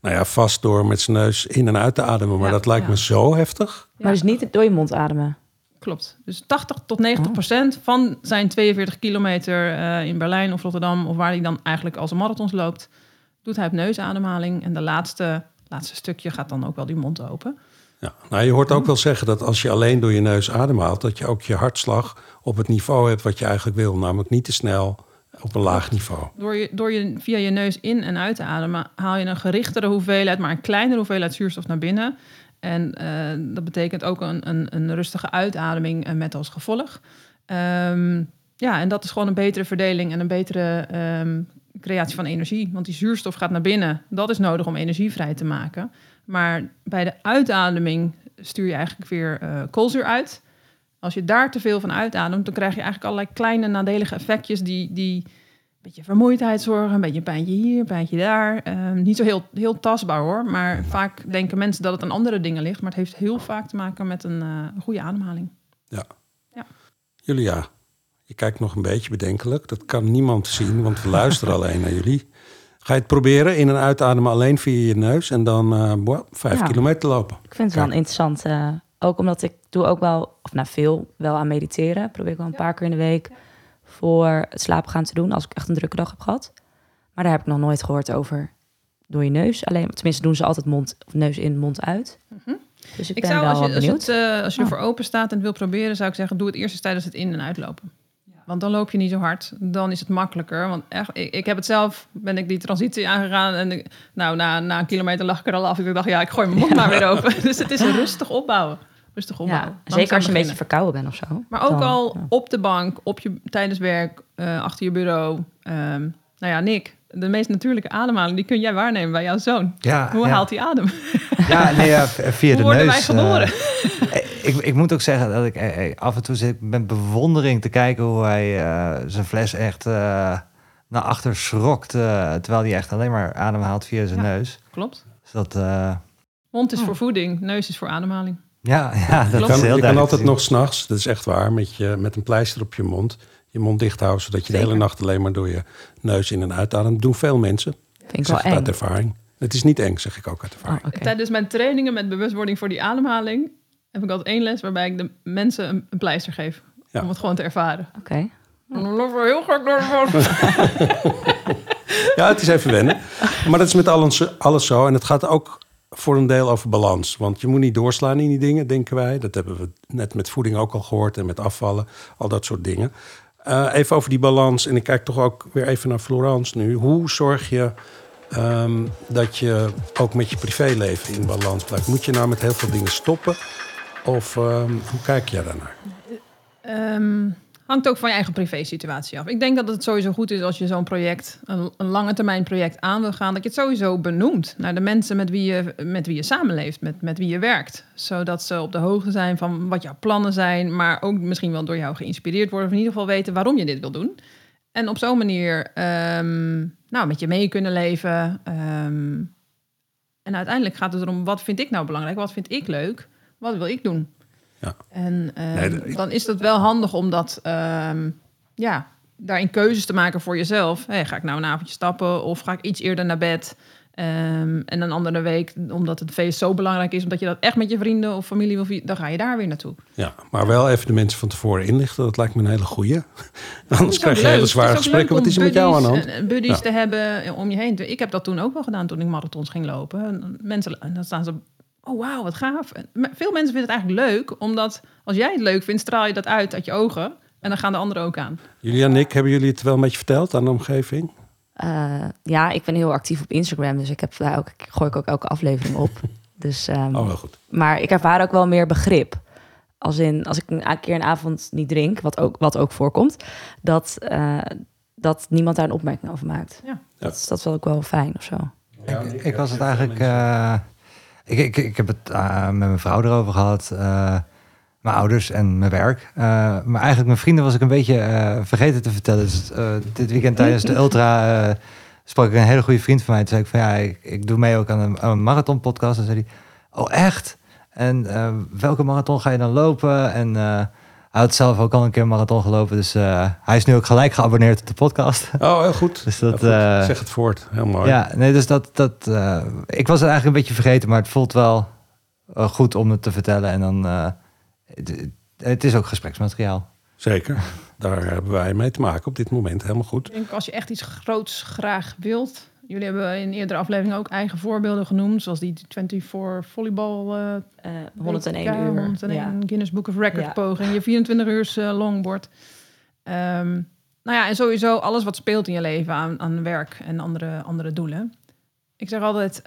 Nou ja, vast door met zijn neus in en uit te ademen. Maar Ja, dat lijkt ja. me zo heftig. Maar dus niet door je mond ademen. Klopt. Dus 80 tot 90 procent van zijn 42 kilometer eh, in Berlijn of Rotterdam... of waar hij dan eigenlijk als een marathons loopt... doet hij op neusademhaling. En de laatste, laatste stukje gaat dan ook wel die mond open. Ja. Nou, je hoort ook wel zeggen dat als je alleen door je neus ademhaalt... dat je ook je hartslag op het niveau hebt wat je eigenlijk wil. Namelijk niet te snel op een laag niveau. Door je, door je via je neus in en uit te ademen... haal je een gerichtere hoeveelheid, maar een kleinere hoeveelheid zuurstof naar binnen... En eh, dat betekent ook een, een, een rustige uitademing eh, met als gevolg. Ehm, ja, en dat is gewoon een betere verdeling en een betere ehm, creatie van energie. Want die zuurstof gaat naar binnen. Dat is nodig om energie vrij te maken. Maar bij de uitademing stuur je eigenlijk weer eh, koolzuur uit. Als je daar te veel van uitademt, dan krijg je eigenlijk allerlei kleine nadelige effectjes die, die een beetje vermoeidheid zorgen, een beetje pijntje hier, een pijntje daar. Ehm, niet zo heel, heel tastbaar hoor, maar vaak denken mensen dat het aan andere dingen ligt. Maar het heeft heel vaak te maken met een, eh, goede ademhaling. Julia, je kijkt nog een beetje bedenkelijk. Dat kan niemand zien, want we luisteren alleen naar jullie. Ga je het proberen in en uitademen alleen via je neus... en dan eh, boah, vijf Ja. kilometer lopen? Ik vind het wel interessant. eh, ook omdat ik doe ook wel, of nou veel, wel aan mediteren. Probeer ik wel een paar keer in de week voor het slapen gaan te doen. Als ik echt een drukke dag heb gehad. Maar daar heb ik nog nooit gehoord over door je neus. Alleen, tenminste doen ze altijd mond, of neus in, mond uit. Dus ik, Ik ben zou, wel als je, als het, eh, als je Oh. ervoor open staat en het wil proberen, zou ik zeggen, doe het eerst eens tijdens het in- en uitlopen. Want dan loop je niet zo hard. Dan is het makkelijker. Want echt, ik, ik heb het zelf, ben ik die transitie aangegaan. En ik- nou, na, na een kilometer lag ik er al af. Ik dacht, ja, ik gooi mijn mond maar weer open. Dus het is een rustig opbouwen. Rustig opbouwen. ja, zeker als je een beetje verkouden bent of zo. Maar ook Dan, al ja. op de bank, op je, tijdens werk, eh, achter je bureau. Ehm, nou ja, Nick, de meest natuurlijke ademhaling, die kun jij waarnemen bij jouw zoon. Ja, Hoe ja. haalt hij adem? Ja, nee, ja, via Hoe de worden neus. wij geboren? eh, ik, ik moet ook zeggen dat ik eh, eh, af en toe zit met bewondering te kijken hoe hij eh, zijn fles echt naar achter schrokt. terwijl hij echt alleen maar ademhaalt via zijn Ja. neus. Klopt. Dus dat, eh, Mond is Oh. voor voeding, neus is voor ademhaling. ja, ja, dat Je Klopt. is kan, heel je kan duidelijk altijd nog s'nachts, dat is echt waar, met, je, met een pleister op je mond... je mond dicht houden, zodat je de hele nacht alleen maar door je neus in en uitademt. doen veel mensen. Vind ik zeg wel het uit ervaring. Het is niet eng, zeg ik ook uit Oh, ervaring. oké. Tijdens mijn trainingen met bewustwording voor die ademhaling... heb ik altijd één les waarbij ik de mensen een, een pleister geef. Ja. Om het gewoon te ervaren. Oké. En dan lopen we heel gek door. Ja, het is even wennen. Maar dat is met alles, alles zo. En het gaat ook voor een deel over balans. Want je moet niet doorslaan in die dingen, denken wij. Dat hebben we net met voeding ook al gehoord en met afvallen, al dat soort dingen. Uh, even over die balans. En ik kijk toch ook weer even naar Florence nu. Hoe zorg je um, dat je ook met je privéleven in balans blijft? Moet je nou met heel veel dingen stoppen? Of um, hoe kijk jij daarnaar? Um, hangt ook van je eigen privé-situatie af. Ik denk dat het sowieso goed is als je zo'n project, een, een, lange termijn project aan wil gaan, dat je het sowieso benoemt naar de mensen met wie je, met wie je samenleeft, met, met wie je werkt. Zodat ze op de hoogte zijn van wat jouw plannen zijn, maar ook misschien wel door jou geïnspireerd worden, of in ieder geval weten waarom je dit wil doen. En op zo'n manier um, nou, met je mee kunnen leven. En uiteindelijk gaat het erom, wat vind ik nou belangrijk? Wat vind ik leuk? Wat wil ik doen? Ja. En um, dan is het wel handig om dat, um, ja, daarin keuzes te maken voor jezelf. Hey, ga ik nou een avondje stappen of ga ik iets eerder naar bed? Um, en een andere week, omdat het feest zo belangrijk is, omdat je dat echt met je vrienden of familie wil dan ga je daar weer naartoe. Ja, maar wel even de mensen van tevoren inlichten. Dat lijkt me een hele goeie. Anders krijg je hele zware gesprekken. Wat is er met jou aan de hand? Buddies ja. te hebben om je heen. Ik heb dat toen ook wel gedaan toen ik marathons ging lopen. Mensen, en dan staan ze oh wauw, wat gaaf. Veel mensen vinden het eigenlijk leuk, omdat als jij het leuk vindt, straal je dat uit uit je ogen. En dan gaan de anderen ook aan. Jullie en Nick, hebben jullie het wel een beetje verteld aan de omgeving? Uh, ja, ik ben heel actief op Instagram, dus ik heb daar ook, gooi ik ook elke aflevering op. Dus, um, oh, wel goed. Maar ik ervaar ook wel meer begrip. Als, in, als ik een keer een avond niet drink, wat ook, wat ook voorkomt, dat, uh, dat niemand daar een opmerking over maakt. Ja. Dat, is, dat is wel ook wel fijn of zo. Ja, ik, ik was het eigenlijk. Uh, ik, ik, ik heb het uh, met mijn vrouw erover gehad. Uh, mijn ouders en mijn werk. Uh, maar eigenlijk mijn vrienden was ik een beetje vergeten te vertellen. Dus dit weekend tijdens de Ultra sprak ik een hele goede vriend van mij. Toen zei ik van ja, ik, doe mee ook aan een, een marathon podcast. En zei hij, oh echt? En welke marathon ga je dan lopen? En hij had zelf ook al een keer een marathon gelopen. Dus uh, hij is nu ook gelijk geabonneerd op de podcast. Oh, heel goed. dus dat, ja, goed. zeg het voort. Heel mooi. Ja, nee, dus dat... dat uh, ik was het eigenlijk een beetje vergeten, maar het voelt wel uh, goed om het te vertellen. En dan... Het, het, is ook gespreksmateriaal. Zeker. Daar hebben wij mee te maken op dit moment. Helemaal goed. Ik denk als je echt iets groots graag wilt... Jullie hebben in eerdere afleveringen ook eigen voorbeelden genoemd, zoals die 24 volleybal. Uh, uh, 101 uur. 101 ja. Guinness Book of Record ja. poging, je 24 uur uh, longboard. Um, nou ja, en sowieso alles wat speelt in je leven aan, aan werk en andere, andere doelen. Ik zeg altijd,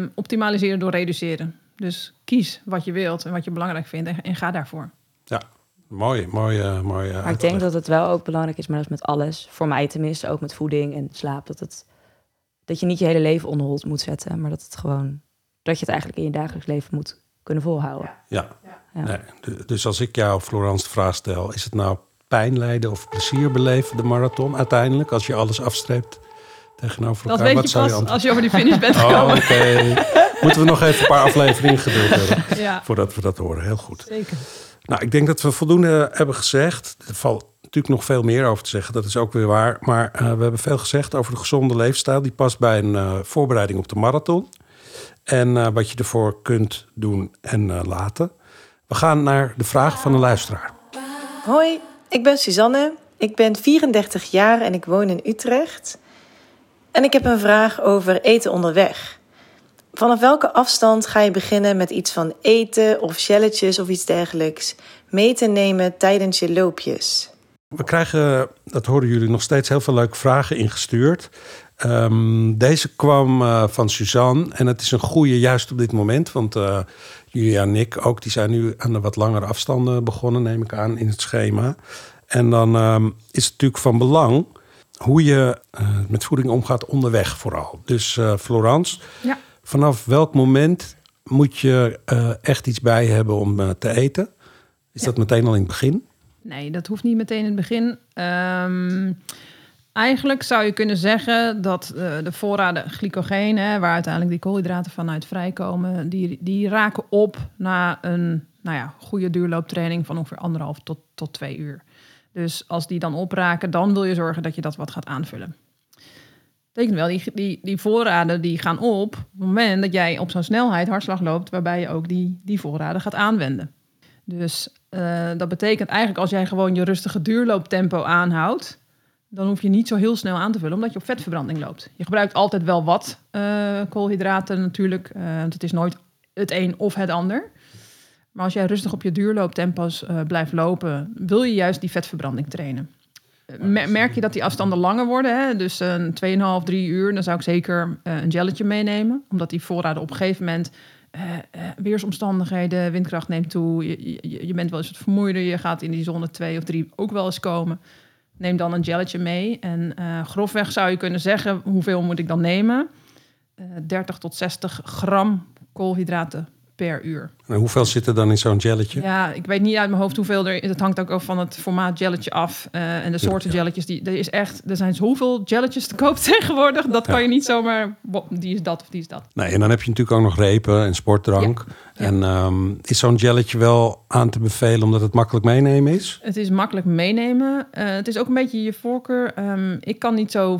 um, optimaliseren door reduceren. Dus kies wat je wilt en wat je belangrijk vindt en, en ga daarvoor. Ja, mooi, mooi, mooi. Maar ik denk dat het wel ook belangrijk is, maar dat is met alles. Voor mij tenminste, ook met voeding en slaap, dat het dat je niet je hele leven onder hold moet zetten, maar dat het gewoon dat je het eigenlijk in je dagelijks leven moet kunnen volhouden. Ja. ja. Nee, dus als ik jou, Florence, de vraag stel, is het nou pijn lijden of plezier beleven de marathon uiteindelijk als je alles afstreept tegenover elkaar? Dat weet je pas je als je over die finish bent gekomen. Oh, okay. Moeten we nog even een paar afleveringen geduld hebben ja. voordat we dat horen. Heel goed. Zeker. Nou, ik denk dat we voldoende hebben gezegd. Er valt natuurlijk nog veel meer over te zeggen. Dat is ook weer waar. Maar uh, we hebben veel gezegd over de gezonde leefstijl. Die past bij een uh, voorbereiding op de marathon. En uh, wat je ervoor kunt doen en laten. We gaan naar de vraag van de luisteraar. Hoi, ik ben Suzanne. Ik ben 34 jaar en ik woon in Utrecht. En ik heb een vraag over eten onderweg. Vanaf welke afstand ga je beginnen met iets van eten of shelletjes of iets dergelijks mee te nemen tijdens je loopjes? We krijgen, dat horen jullie nog steeds, heel veel leuke vragen ingestuurd. Um, deze kwam uh, van Suzanne en het is een goede juist op dit moment. Want uh, Julia en Nick ook, die zijn nu aan de wat langere afstanden begonnen, neem ik aan, in het schema. En dan um, is het natuurlijk van belang hoe je uh, met voeding omgaat onderweg vooral. Dus Florence, ja. vanaf welk moment moet je echt iets bij hebben om te eten? Is ja. dat meteen al in het begin? Nee, dat hoeft niet meteen in het begin. Um, eigenlijk zou je kunnen zeggen dat uh, de voorraden glycogeen, hè, waar uiteindelijk die koolhydraten vanuit vrijkomen, die, die raken op na een nou ja, goede duurlooptraining van ongeveer anderhalf tot, tot twee uur. Dus als die dan opraken, dan wil je zorgen dat je dat wat gaat aanvullen. Betekent wel, die, die, die voorraden die gaan op op het moment dat jij op zo'n snelheid hartslag loopt, waarbij je ook die, die voorraden gaat aanwenden. Dus uh, dat betekent eigenlijk als jij gewoon je rustige duurlooptempo aanhoudt, dan hoef je niet zo heel snel aan te vullen, omdat je op vetverbranding loopt. Je gebruikt altijd wel wat eh, koolhydraten natuurlijk, uh, want het is nooit het een of het ander. Maar als jij rustig op je duurlooptempo's blijft lopen, wil je juist die vetverbranding trainen. Merk je dat die afstanden langer worden, hè? dus een 2,5, 3 uur, dan zou ik zeker een gelletje meenemen. Omdat die voorraden op een gegeven moment weersomstandigheden, windkracht neemt toe, je, je, bent wel eens wat vermoeider, je gaat in die zone 2 of 3 ook wel eens komen. Neem dan een gelletje mee en uh, grofweg zou je kunnen zeggen, hoeveel moet ik dan nemen? 30 tot 60 gram koolhydraten per uur. En hoeveel zit er dan in zo'n gelletje? Ja, ik weet niet uit mijn hoofd hoeveel er is. Het hangt ook van het formaat gelletje af. Uh, en de soorten ja. jelletjes. Die, er, is echt, er zijn zoveel jelletjes te koop tegenwoordig. Dat kan je niet zomaar... Die is dat of die is dat. Nee, en dan heb je natuurlijk ook nog repen en sportdrank. En um, is zo'n gelletje wel aan te bevelen omdat het makkelijk meenemen is? Het is makkelijk meenemen. Uh, het is ook een beetje je voorkeur. Um, ik kan niet zo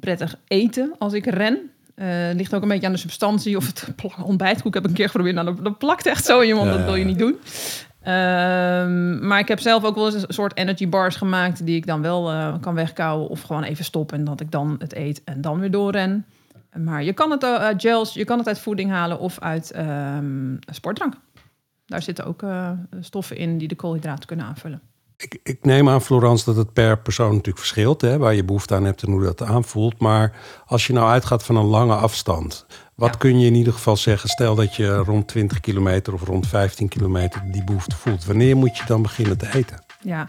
prettig eten als ik ren. Uh, ligt ook een beetje aan de substantie of het ontbijtkoek heb ik een keer geprobeerd. Nou, dat, dat plakt echt zo in je mond, ja, dat wil je niet doen. Um, maar ik heb zelf ook wel eens een soort energy bars gemaakt die ik dan wel uh, kan wegkouwen of gewoon even stoppen en dat ik dan het eet en dan weer doorren. Maar je kan het uit gels, je kan het uit voeding halen of uit um, sportdrank. Daar zitten ook uh, stoffen in die de koolhydraten kunnen aanvullen. Ik, ik, neem aan, Florence, dat het per persoon natuurlijk verschilt, hè, waar je behoefte aan hebt en hoe dat aanvoelt. Maar als je nou uitgaat van een lange afstand, wat ja. kun je in ieder geval zeggen? Stel dat je rond 20 kilometer of rond 15 kilometer die behoefte voelt. Wanneer moet je dan beginnen te eten? Ja,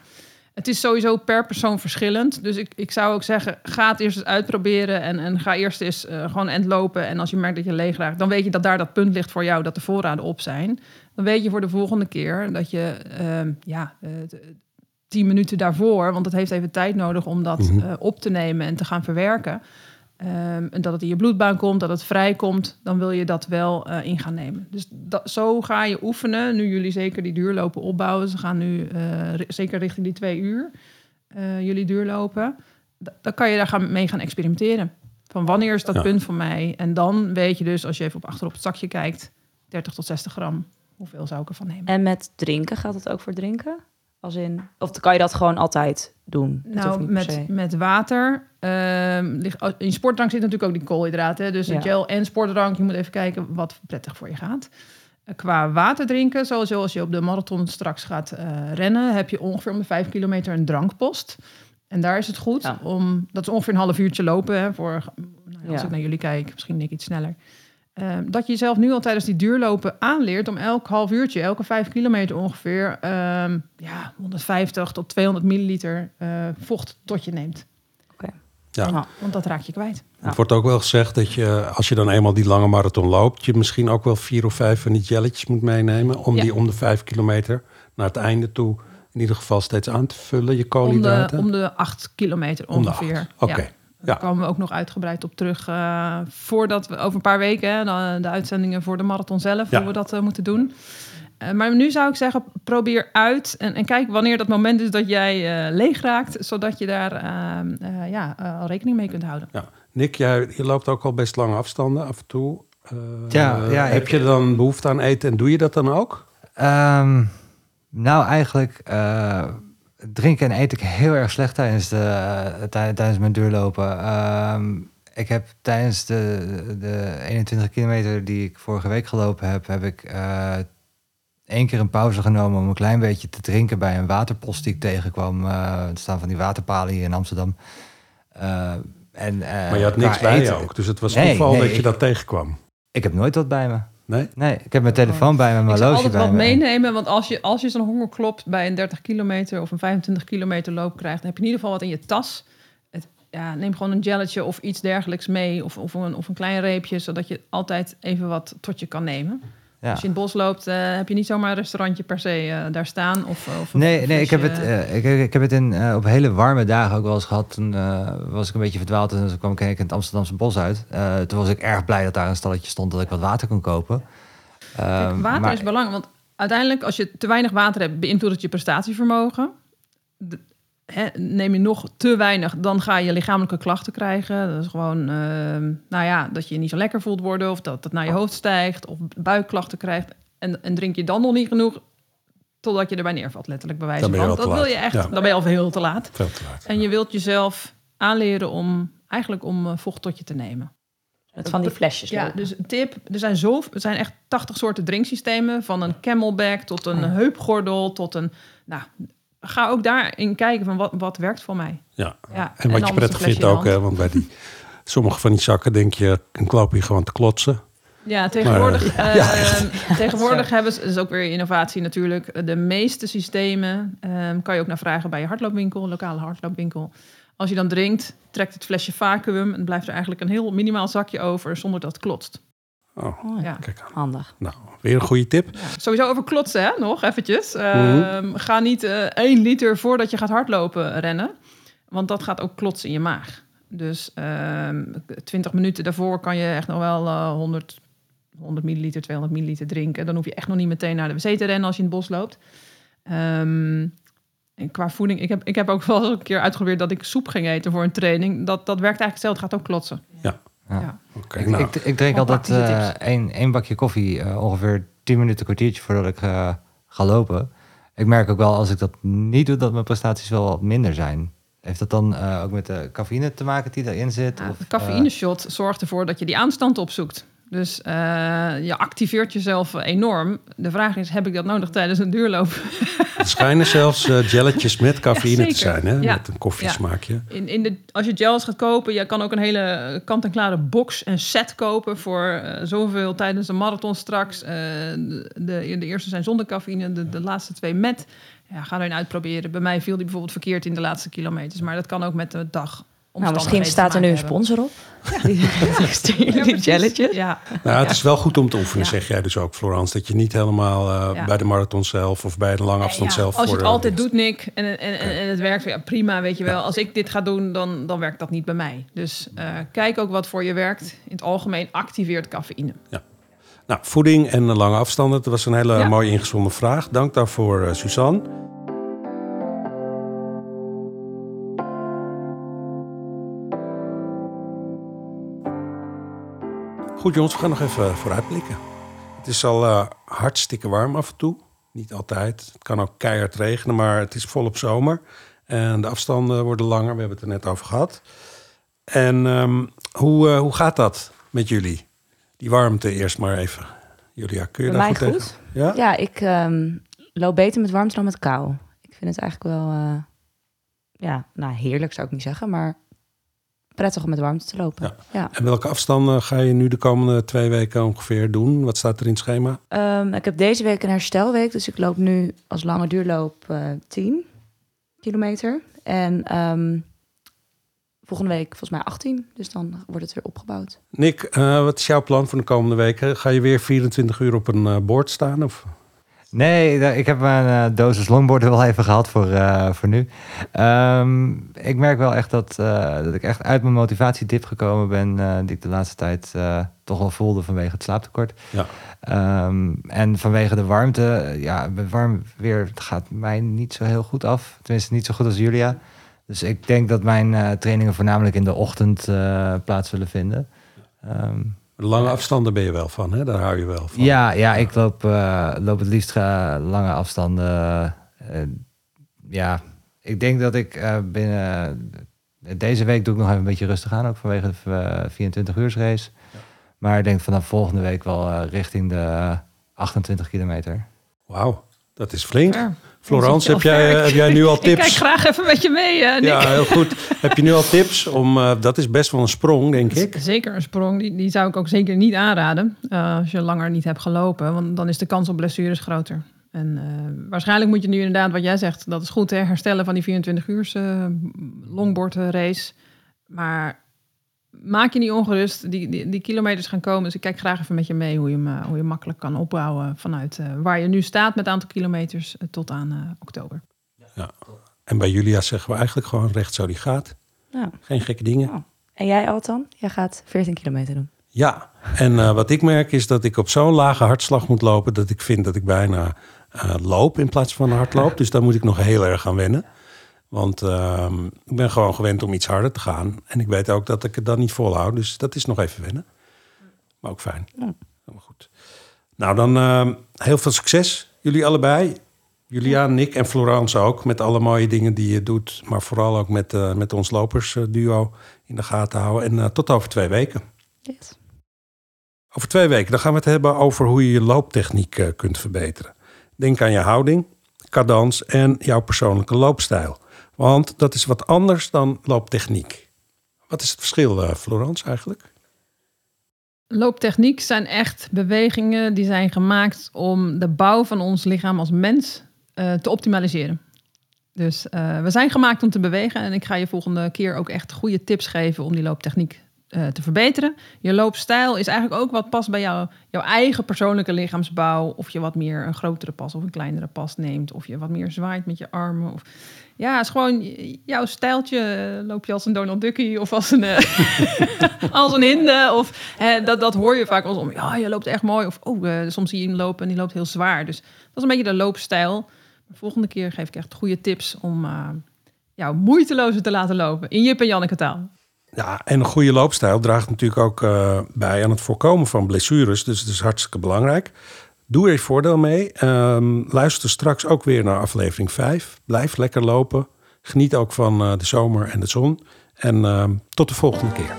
het is sowieso per persoon verschillend. Dus ik, ik zou ook zeggen, ga het eerst eens uitproberen en, en ga eerst eens uh, gewoon end lopen. En als je merkt dat je leeg raakt, dan weet je dat daar dat punt ligt voor jou, dat de voorraden op zijn. Dan weet je voor de volgende keer dat je, uh, ja, uh, tien minuten daarvoor, want het heeft even tijd nodig om dat mm -hmm. uh, op te nemen en te gaan verwerken. Um, en dat het in je bloedbaan komt, dat het vrijkomt, dan wil je dat wel uh, in gaan nemen. Dus dat, zo ga je oefenen. Nu jullie zeker die duurlopen opbouwen. Ze gaan nu uh, zeker richting die twee uur jullie duurlopen. Dan kan je daar gaan, mee gaan experimenteren. Van wanneer is dat ja. punt voor mij? En dan weet je dus, als je even op achter op het zakje kijkt, 30 tot 60 gram. Hoeveel zou ik ervan nemen? En met drinken, gaat het ook voor drinken? Als in, of kan je dat gewoon altijd doen? Nou, met, met water. Uh, in sportdrank zit natuurlijk ook die koolhydraten. Dus ja. gel en sportdrank. Je moet even kijken wat prettig voor je gaat. Uh, qua water drinken, zoals als je op de marathon straks gaat uh, rennen... heb je ongeveer om de vijf kilometer een drankpost. En daar is het goed ja. om... Dat is ongeveer een half uurtje lopen. Hè, voor, nou, als ja. ik naar jullie kijk, misschien denk ik iets sneller. Uh, dat je jezelf nu al tijdens die duurlopen aanleert om elk half uurtje, elke vijf kilometer ongeveer, uh, ja, 150 tot 200 milliliter uh, vocht tot je neemt. Okay. Ja. ja. Want dat raak je kwijt. Het wordt ook wel gezegd dat je, als je dan eenmaal die lange marathon loopt, je misschien ook wel vier of vijf van die jelletjes moet meenemen om ja. die om de vijf kilometer naar het einde toe in ieder geval steeds aan te vullen, je koolhydraten. Om de, om de acht kilometer ongeveer. Oké. Okay. Daar ja. komen we ook nog uitgebreid op terug. Uh, voordat we over een paar weken, hè, de, de, uitzendingen voor de marathon zelf, ja. hoe we dat uh, moeten doen. Uh, maar nu zou ik zeggen, probeer uit en, en, kijk wanneer dat moment is dat jij leeg raakt, zodat je daar ja, al rekening mee kunt houden. Ja. Nick, jij, je loopt ook al best lange afstanden af en toe. ja, ja, heb ik, je dan behoefte aan eten en doe je dat dan ook? Um, nou, eigenlijk drinken en eten ik heel erg slecht tijdens, de, tijdens mijn duurlopen. Um, ik heb tijdens de, de 21 kilometer die ik vorige week gelopen heb, heb ik uh, één keer een pauze genomen om een klein beetje te drinken bij een waterpost die ik tegenkwam. Uh, er staan van die waterpalen hier in Amsterdam. Uh, en, maar je had niks bij je ook, dus het was nee, toeval nee, dat je dat tegenkwam. Ik heb nooit wat bij me. Nee? Nee, ik heb mijn telefoon bij me, mijn horloge bij me. Ik zou altijd wat meenemen, want als je, als je zo'n honger klopt bij een 30 kilometer of een 25 kilometer loop krijgt, dan heb je in ieder geval wat in je tas. Het, ja, neem gewoon een gelletje of iets dergelijks mee of, of, een, of een klein reepje, zodat je altijd even wat tot je kan nemen. Ja. Als je in het bos loopt, uh, heb je niet zomaar een restaurantje per se uh, daar staan. Of, of nee, of nee ik, heb het, uh, ik, ik, heb het in, op hele warme dagen ook wel eens gehad. Toen was ik een beetje verdwaald en toen kwam ik in het Amsterdamse bos uit. toen was ik erg blij dat daar een stalletje stond dat ik wat water kon kopen. Kijk, water maar, is belangrijk, want uiteindelijk als je te weinig water hebt, beïnvloedt het je prestatievermogen. De, hè, neem je nog te weinig, dan ga je lichamelijke klachten krijgen. Dat is gewoon, uh, nou ja, dat je je niet zo lekker voelt worden... of dat het naar je hoofd stijgt of buikklachten krijgt. En, en drink je dan nog niet genoeg, totdat je erbij neervalt, letterlijk bij wijze van. Dat wil je echt, ja. dan ben je al heel te laat. Veel te laat en je wilt jezelf aanleren om eigenlijk om eh, vocht tot je te nemen. Met van die flesjes. Ja, lopen. dus tip. Er zijn, zo, er zijn echt 80 soorten drinksystemen. Van een camelback tot een Oh heupgordel tot een... Nou, ga ook daarin kijken van wat, wat werkt voor mij. Ja. Ja, En wat je prettig vindt ook, hè, want bij die, sommige van die zakken denk je, een loop je gewoon te klotsen. Ja, tegenwoordig, Maar, eh, tegenwoordig hebben ze, dat is ook weer innovatie natuurlijk, de meeste systemen ehm, kan je ook naar vragen bij je hardloopwinkel, lokale hardloopwinkel. Als je dan drinkt, trekt het flesje vacuüm en blijft er eigenlijk een heel minimaal zakje over zonder dat het klotst. Oh, Oh, ja. Ja. kijk aan. Handig. Nou, weer een goede tip. Ja. Sowieso over klotsen, hè? nog eventjes. Ehm, Ga niet eh 1 liter voordat je gaat hardlopen rennen, want dat gaat ook klotsen in je maag. Dus ehm 20 minuten daarvoor kan je echt nog wel eh 100, 100 milliliter, 200 milliliter drinken. Dan hoef je echt nog niet meteen naar de wc te rennen als je in het bos loopt. Ehm, en qua voeding, ik heb, ik heb ook wel eens een keer uitgeprobeerd dat ik soep ging eten voor een training. Dat, dat werkt eigenlijk hetzelfde, het gaat ook klotsen. Ja. Ja. Ik, nou, ik, ik drink altijd eh één, één bakje koffie, eh, ongeveer 10 minuten, kwartiertje voordat ik eh, ga lopen. Ik merk ook wel als ik dat niet doe, dat mijn prestaties wel wat minder zijn. Heeft dat dan eh, ook met de cafeïne te maken die erin zit? Ja, Of, de cafeïne shot zorgt ervoor dat je die aanstand opzoekt. Dus eh, je activeert jezelf enorm. De vraag is, heb ik dat nodig tijdens een duurloop? er schijnen zelfs eh jelletjes met cafeïne Ja, te zijn, hè? Ja. met een koffiesmaakje. In, in de, als je gels gaat kopen, je kan ook een hele kant-en-klare box en set kopen voor eh, zoveel tijdens de marathon straks. Eh, de, de, de eerste zijn zonder cafeïne, de, de laatste twee met. Ja, ga erin uitproberen. Bij mij viel die bijvoorbeeld verkeerd in de laatste kilometers, maar dat kan ook met de dag. Nou, misschien staat er nu een sponsor op. Die, die jelletjes. Ja, Nou, het Ja. is wel goed om te oefenen, Ja. zeg jij dus ook, Florence. Dat je niet helemaal eh, Ja. bij de marathon zelf of bij de lange afstand Ja, zelf... als je voor het altijd doet, Nick, en, en, en, en het werkt, ja, prima, weet je wel. Als ik dit ga doen, dan, dan werkt dat niet bij mij. Dus eh, kijk ook wat voor je werkt. In het algemeen activeert cafeïne. Nou, voeding en de lange afstanden. Dat was een hele Ja. mooie ingezonde vraag. Dank daarvoor, eh, Suzanne. Goed jongens, we gaan nog even vooruitblikken. Het is al eh, hartstikke warm af en toe. Niet altijd. Het kan ook keihard regenen, maar het is volop zomer. En de afstanden worden langer. We hebben het er net over gehad. En ehm, hoe, eh, hoe gaat dat met jullie? Die warmte eerst maar even. Julia, kun je Bij daar goed, goed. tegen? Ja? Ja, ik ehm, loop beter met warmte dan met kou. Ik vind het eigenlijk wel, eh, ja, nou heerlijk zou ik niet zeggen, maar prettig om met warmte te lopen. Ja. Ja. En welke afstanden ga je nu de komende twee weken ongeveer doen? Wat staat er in het schema? Ehm, ik heb deze week een herstelweek, dus ik loop nu als lange duurloop eh 10 kilometer. En ehm, volgende week volgens mij 18, dus dan wordt het weer opgebouwd. Nick, eh, wat is jouw plan voor de komende weken? Ga je weer 24 uur op een eh, bord staan? Of? Nee, ik heb mijn eh, dosis longboarden wel even gehad voor, eh, voor nu. Ehm, ik merk wel echt dat, eh, dat ik echt uit mijn motivatiedip gekomen ben... die ik de laatste tijd toch wel voelde vanwege het slaaptekort. Ja. Ehm, en vanwege de warmte, ja, warm weer gaat mij niet zo heel goed af. Tenminste, niet zo goed als Julia. Dus ik denk dat mijn trainingen voornamelijk in de ochtend plaats zullen vinden. De lange afstanden ben je wel van, hè? Daar hou je wel van. ja, ja, ik loop, eh, loop het liefst eh, lange afstanden. eh, ja, ik denk dat ik eh, binnen... Deze week doe ik nog even een beetje rustig aan, ook vanwege de eh, 24 uur race. Maar ik denk vanaf volgende week wel eh, richting de 28 kilometer. Wauw, dat is flink. Ja. Florence, heb jij, heb jij nu al Ik kijk tips? graag even met je mee, eh, Nick. Ja, heel goed. heb je nu al tips om... eh, dat is best wel een sprong, denk ik. Zeker een sprong. Die, die zou ik ook zeker niet aanraden eh, als je langer niet hebt gelopen. Want dan is de kans op blessures groter. En waarschijnlijk moet je nu inderdaad, wat jij zegt, dat is goed, hè, herstellen van die 24 uur longboard race. Maar maak je niet ongerust. Die, die, die kilometers gaan komen. Dus ik kijk graag even met je mee hoe je hem, eh, hoe je makkelijk kan opbouwen vanuit eh, waar je nu staat met aantal kilometers eh, tot aan eh, oktober. En bij Julia zeggen we eigenlijk gewoon recht zo die gaat. Ja. Geen gekke dingen. Oh. En jij, Altan? Jij gaat 14 kilometer doen. Ja, en eh, wat ik merk is dat ik op zo'n lage hartslag moet lopen... dat ik vind dat ik bijna eh, loop in plaats van hardloop. Dus daar moet ik nog heel erg aan wennen. Want ehm, ik ben gewoon gewend om iets harder te gaan. En ik weet ook dat ik het dan niet volhoud. Dus dat is nog even wennen. Maar ook fijn. Ja. Helemaal goed. Nou, dan ehm, heel veel succes. Jullie allebei. Julia, Nick en Florence ook. Met alle mooie dingen die je doet. Maar vooral ook met, uh, met ons lopersduo in de gaten houden. En uh, tot over twee weken. Yes. Over twee weken dan gaan we het hebben over hoe je je looptechniek uh, kunt verbeteren. Denk aan je houding, cadans en jouw persoonlijke loopstijl. Want dat is wat anders dan looptechniek. Wat is het verschil, Florence, eigenlijk? Looptechniek zijn echt bewegingen die zijn gemaakt om de bouw van ons lichaam als mens uh, te optimaliseren. Dus uh, we zijn gemaakt om te bewegen en ik ga je volgende keer ook echt goede tips geven om die looptechniek uh, te verbeteren. Je loopstijl is eigenlijk ook wat past bij jou, jouw eigen persoonlijke lichaamsbouw. Of je wat meer een grotere pas of een kleinere pas neemt. Of je wat meer zwaait met je armen. Of, ja, is gewoon jouw stijltje. Loop je als een Donald Duckie of als een, uh, als een hinde. Of, uh, dat, dat hoor je vaak als om, ja, je loopt echt mooi. Of oh, uh, soms zie je hem lopen en die loopt heel zwaar. Dus dat is een beetje de loopstijl. De volgende keer geef ik echt goede tips om jou moeitelozer te laten lopen. In Jip en Janneke taal. Ja, en een goede loopstijl draagt natuurlijk ook uh, bij aan het voorkomen van blessures. Dus het is hartstikke belangrijk. Doe er je voordeel mee. Um, luister straks ook weer naar aflevering 5. Blijf lekker lopen. Geniet ook van uh, de zomer en de zon. En uh, tot de volgende keer.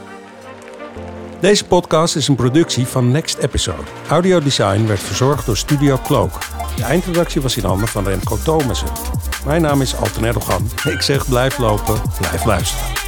Deze podcast is een productie van Next Episode. Audiodesign werd verzorgd door Studio Cloak. De eindredactie was in handen van Remco Thomassen. Mijn naam is Alten Erdogan. Ik zeg blijf lopen, blijf luisteren.